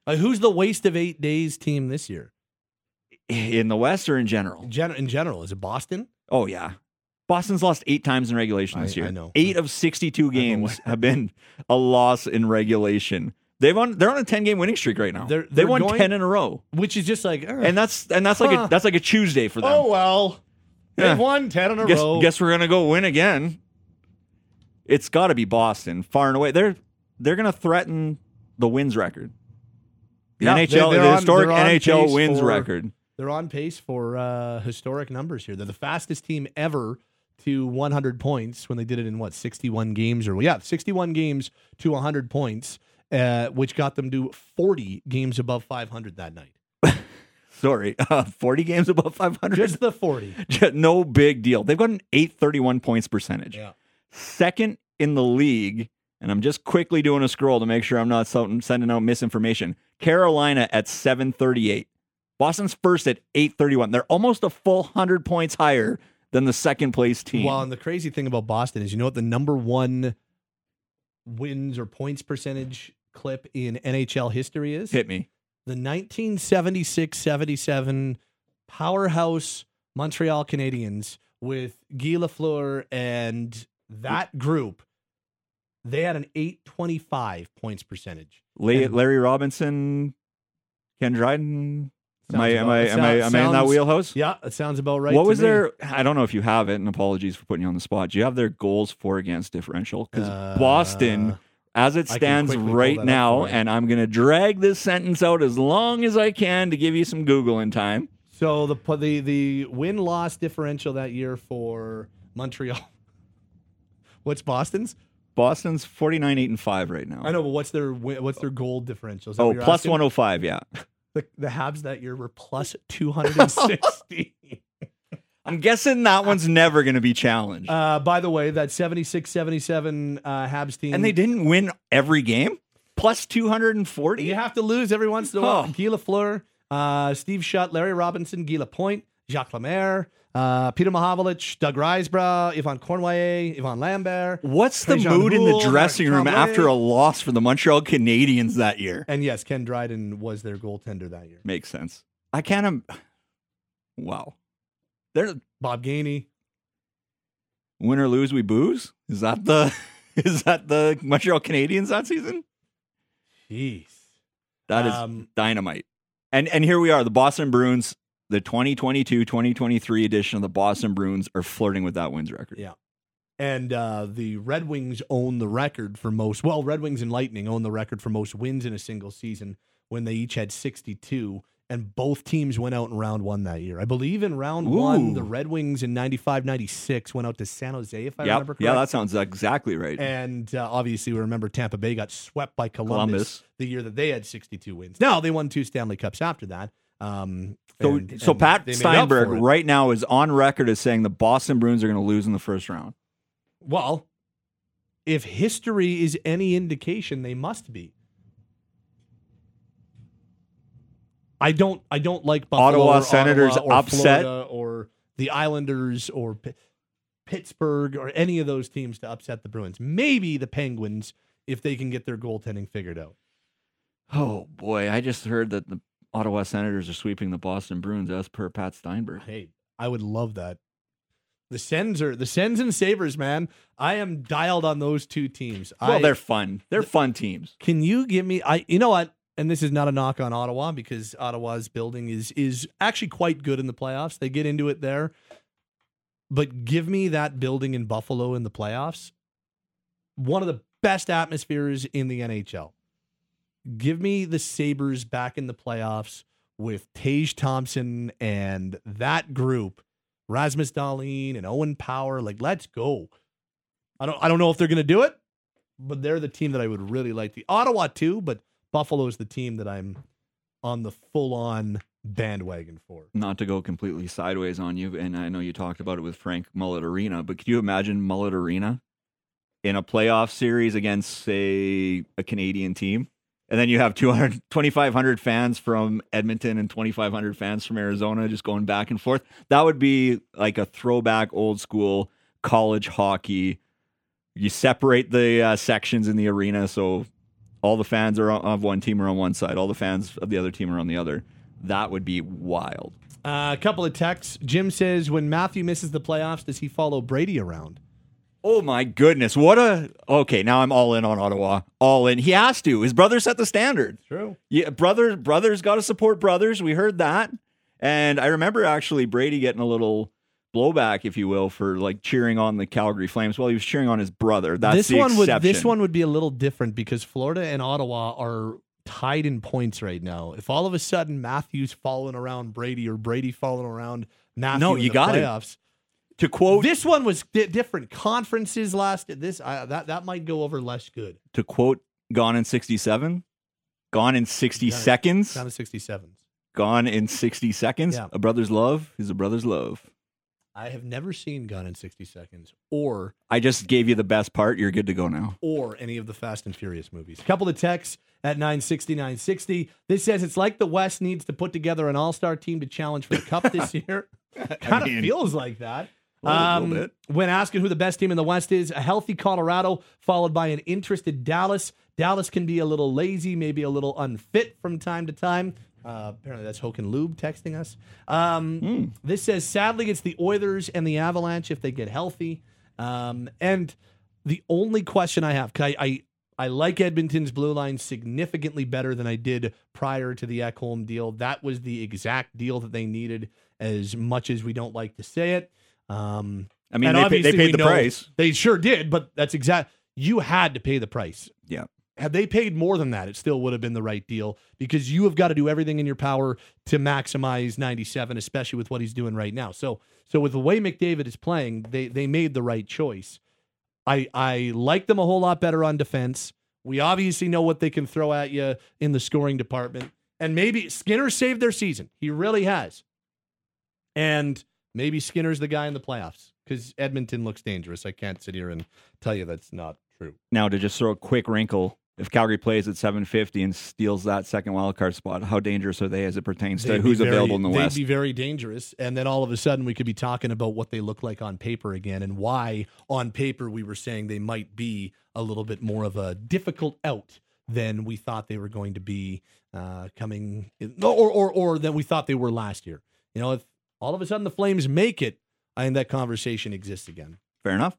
[SPEAKER 6] Uh, who's the waste of eight days team this year?
[SPEAKER 8] in the West, or in general?
[SPEAKER 6] Gen- in general, is it Boston?
[SPEAKER 8] Oh yeah, Boston's lost eight times in regulation this
[SPEAKER 6] I-
[SPEAKER 8] year.
[SPEAKER 6] I know.
[SPEAKER 8] Eight of sixty-two games have been a loss in regulation. They've on they're on a ten-game winning streak right now.
[SPEAKER 6] They're-
[SPEAKER 8] they
[SPEAKER 6] they're
[SPEAKER 8] won
[SPEAKER 6] going-
[SPEAKER 8] ten in a row,
[SPEAKER 6] Which is just like,
[SPEAKER 8] and that's and that's like
[SPEAKER 6] Huh.
[SPEAKER 8] a that's like a Tuesday for them.
[SPEAKER 6] oh well, they've won ten in a
[SPEAKER 8] guess,
[SPEAKER 6] row.
[SPEAKER 8] guess we're gonna go win again. It's got to be Boston, far and away. They're they're gonna threaten the wins record. The
[SPEAKER 6] Yeah,
[SPEAKER 8] NHL,
[SPEAKER 6] they- they're
[SPEAKER 8] the historic
[SPEAKER 6] they're on
[SPEAKER 8] NHL wins
[SPEAKER 6] for-
[SPEAKER 8] record.
[SPEAKER 6] They're on pace for uh, historic numbers here. They're the fastest team ever to 100 points when they did it in what 61 games or yeah, 61 games to 100 points, uh, which got them to 40 games above 500 that night.
[SPEAKER 8] Sorry, uh, forty games above five hundred.
[SPEAKER 6] Just the 40.
[SPEAKER 8] no big deal. They've got an eight thirty-one points percentage.
[SPEAKER 6] Yeah.
[SPEAKER 8] Second in the league, and I'm just quickly doing a scroll to make sure I'm not sending out misinformation. Carolina at 738. Boston's first at 831. They're almost a full 100 points higher than the second place team.
[SPEAKER 6] Well, and the crazy thing about Boston is, you know what the number one wins or points percentage clip in NHL history is?
[SPEAKER 8] Hit me.
[SPEAKER 6] the 1976-77 powerhouse Montreal Canadiens with Guy Lafleur and that group They had an 825 points percentage.
[SPEAKER 8] La- Larry Robinson, Ken Dryden. Am I am I am I
[SPEAKER 6] sounds-
[SPEAKER 8] am I in that wheelhouse?
[SPEAKER 6] Yeah, it sounds about right.
[SPEAKER 8] what was
[SPEAKER 6] me.
[SPEAKER 8] their? I don't know if you have it, and apologies for putting you on the spot. Do you have their goals for against differential? Because Boston,
[SPEAKER 6] Uh,
[SPEAKER 8] as it stands right now, and I'm going to drag this sentence out as long as I can to give you some googling time.
[SPEAKER 6] So the the the win loss differential that year for Montreal. What's Boston's?
[SPEAKER 8] Boston's 49 8 and 5 right now.
[SPEAKER 6] I know, but what's their what's their goal differential?
[SPEAKER 8] Oh,
[SPEAKER 6] you're
[SPEAKER 8] 105, yeah.
[SPEAKER 6] The, the Habs that year were plus 260.
[SPEAKER 8] I'm guessing that one's never going to be challenged.
[SPEAKER 6] uh, by the way, that 76 77 uh, Habs team.
[SPEAKER 8] and they didn't win every game? Plus 240?
[SPEAKER 6] You have to lose every once in a while.
[SPEAKER 8] Oh.
[SPEAKER 6] Guy Lafleur, uh, Steve Shutt, Larry Robinson, Guy Lapointe, Jacques Lemaire, uh, Peter Mahovlich, Doug Risebrough, Yvan Cournoyer, Yvon Lambert.
[SPEAKER 8] What's the
[SPEAKER 6] Trajan
[SPEAKER 8] mood in the
[SPEAKER 6] Mark
[SPEAKER 8] dressing room after a loss for the Montreal Canadiens that year?
[SPEAKER 6] And yes, Ken Dryden was their goaltender that year.
[SPEAKER 8] Makes sense. I can't. Im- wow. They're
[SPEAKER 6] Bob Gainey.
[SPEAKER 8] win or lose, we booze. Is that the is that the Montreal Canadiens that season?
[SPEAKER 6] Jeez.
[SPEAKER 8] That is
[SPEAKER 6] Um,
[SPEAKER 8] dynamite. And and here we are, the Boston Bruins, the 2022-2023 edition of the Boston Bruins are flirting with that wins record.
[SPEAKER 6] Yeah. And uh, the Red Wings own the record for most. Well, Red Wings and Lightning own the record for most wins in a single season when they each had 62. And both teams went out in round one that year. I believe in round one, the Red Wings in 95 96 went out to San Jose, if I
[SPEAKER 8] Yep.
[SPEAKER 6] remember correctly.
[SPEAKER 8] Yeah, that sounds exactly right.
[SPEAKER 6] And uh, obviously, we remember Tampa Bay got swept by Columbus,
[SPEAKER 8] Columbus.
[SPEAKER 6] the year that they had 62 wins. Now, they won two Stanley Cups after that. Um,
[SPEAKER 8] so
[SPEAKER 6] and-
[SPEAKER 8] so
[SPEAKER 6] and
[SPEAKER 8] Pat
[SPEAKER 6] they made up
[SPEAKER 8] Steinberg right now is on record as saying the Boston Bruins are going to lose in the first round.
[SPEAKER 6] Well, if history is any indication, they must be. I don't. I don't like Buffalo
[SPEAKER 8] Ottawa
[SPEAKER 6] or
[SPEAKER 8] Senators
[SPEAKER 6] Ottawa or
[SPEAKER 8] upset.
[SPEAKER 6] Florida or the Islanders or P- Pittsburgh or any of those teams to upset the Bruins. Maybe the Penguins if they can get their goaltending figured out.
[SPEAKER 8] Oh boy, I just heard that the Ottawa Senators are sweeping the Boston Bruins as per Pat Steinberg.
[SPEAKER 6] Hey, I would love that. The Sens are the Sens and Sabres, man. I am dialed on those two teams.
[SPEAKER 8] Well,
[SPEAKER 6] I,
[SPEAKER 8] they're fun. They're fun teams.
[SPEAKER 6] Can you give me I you know what? And this is not a knock on Ottawa because Ottawa's building is is actually quite good in the playoffs. They get into it there. But give me that building in Buffalo in the playoffs. One of the best atmospheres in the NHL. Give me the Sabres back in the playoffs with Tage Thompson and that group, Rasmus Dahlin and Owen Power. Like, let's go. I don't I don't know if they're gonna do it, but they're the team that I would really like The Ottawa too, but Buffalo is the team that I'm on the full on bandwagon for.
[SPEAKER 8] Not to go completely sideways on you, and I know you talked about it with Frank Mullet Arena, but could you imagine Mullet Arena in a playoff series against, say, a Canadian team? And then you have 200, 2,500 fans from Edmonton and 2,500 fans from Arizona just going back and forth. That would be like a throwback old school college hockey. You separate the uh, sections in the arena so all the fans are of one team are on one side, all the fans of the other team are on the other. That would be wild.
[SPEAKER 6] Uh, a couple of texts. Jim says, when Matthew misses the playoffs, does he follow Brady around?
[SPEAKER 8] Oh my goodness. What a okay, now I'm all in on Ottawa. All in. He has to. His brother set the standard.
[SPEAKER 6] True.
[SPEAKER 8] Yeah, brother brothers gotta support brothers. We heard that. And I remember actually Brady getting a little blowback, if you will, for like cheering on the Calgary Flames. Well, he was cheering on his brother. That's
[SPEAKER 6] this
[SPEAKER 8] the
[SPEAKER 6] one would this one would be a little different because Florida and Ottawa are tied in points right now. If all of a sudden Matthews following around Brady or Brady following around Matthew
[SPEAKER 8] No,
[SPEAKER 6] in
[SPEAKER 8] you
[SPEAKER 6] the
[SPEAKER 8] got it. to quote
[SPEAKER 6] this one was di- different. Conferences last this uh, that that might go over less good.
[SPEAKER 8] to quote Gone in 67, Gone in 60
[SPEAKER 6] Got it.
[SPEAKER 8] seconds,
[SPEAKER 6] Down to sixty sevens.
[SPEAKER 8] Gone in 60 seconds.
[SPEAKER 6] Yeah.
[SPEAKER 8] A brother's love is a brother's love.
[SPEAKER 6] I have never seen Gone in sixty seconds or
[SPEAKER 8] I just gave you the best part. You're good to go now.
[SPEAKER 6] or any of the Fast and Furious movies. A couple of texts at 960, 960. This says it's like the West needs to put together an all star team to challenge for the Cup this year. kind of
[SPEAKER 8] mean,
[SPEAKER 6] feels like that.
[SPEAKER 8] a little
[SPEAKER 6] Um,
[SPEAKER 8] bit.
[SPEAKER 6] when asking who the best team in the West is, a healthy Colorado followed by an interested Dallas. Dallas can be a little lazy, maybe a little unfit from time to time. Uh, apparently, that's Hoken Lube texting us. Um,
[SPEAKER 8] Hmm.
[SPEAKER 6] This says, sadly, it's the Oilers and the Avalanche if they get healthy. Um, and the only question I have, 'cause I, I I like Edmonton's blue line significantly better than I did prior to the Ekholm deal. That was the exact deal that they needed, as much as we don't like to say it. Um,
[SPEAKER 8] I mean, they, pay, they paid the price.
[SPEAKER 6] They sure did, but that's exact. You had to pay the price.
[SPEAKER 8] Yeah.
[SPEAKER 6] Had they paid more than that, it still would have been the right deal because you have got to do everything in your power to maximize 97, especially with what he's doing right now. So, so with the way McDavid is playing, they they made the right choice. I I like them a whole lot better on defense. We obviously know what they can throw at you in the scoring department, and maybe Skinner saved their season. He really has, and maybe Skinner's the guy in the playoffs because Edmonton looks dangerous. I can't sit here and tell you that's not true.
[SPEAKER 8] Now, to just throw a quick wrinkle, if Calgary plays at 750 and steals that second wild card spot, how dangerous are they as it pertains to
[SPEAKER 6] They'd
[SPEAKER 8] who's
[SPEAKER 6] very-
[SPEAKER 8] available in the West?
[SPEAKER 6] they'd be very dangerous. And then all of a sudden, we could be talking about what they look like on paper again and why on paper we were saying they might be a little bit more of a difficult out than we thought they were going to be uh, coming, or, or, or than we thought they were last year. You know, if all of a sudden the Flames make it, I think that conversation exists again.
[SPEAKER 8] Fair enough.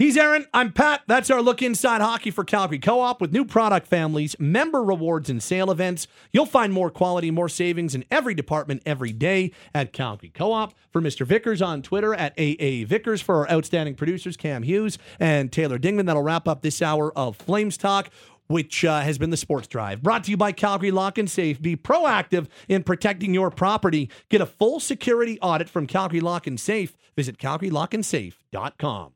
[SPEAKER 6] He's Aaron. I'm Pat. That's our look inside hockey for Calgary Co op with new product families, member rewards, and sale events. You'll find more quality, more savings in every department every day at Calgary Co op. For Mr. Vickers on Twitter at AA Vickers, for our outstanding producers, Cam Hughes and Taylor Dingman. That'll wrap up this hour of Flames Talk. Which uh, has been the Sports Drive. Brought to you by Calgary Lock and Safe. Be proactive in protecting your property. Get a full security audit from Calgary Lock and Safe. Visit calgarylockandsafe.com.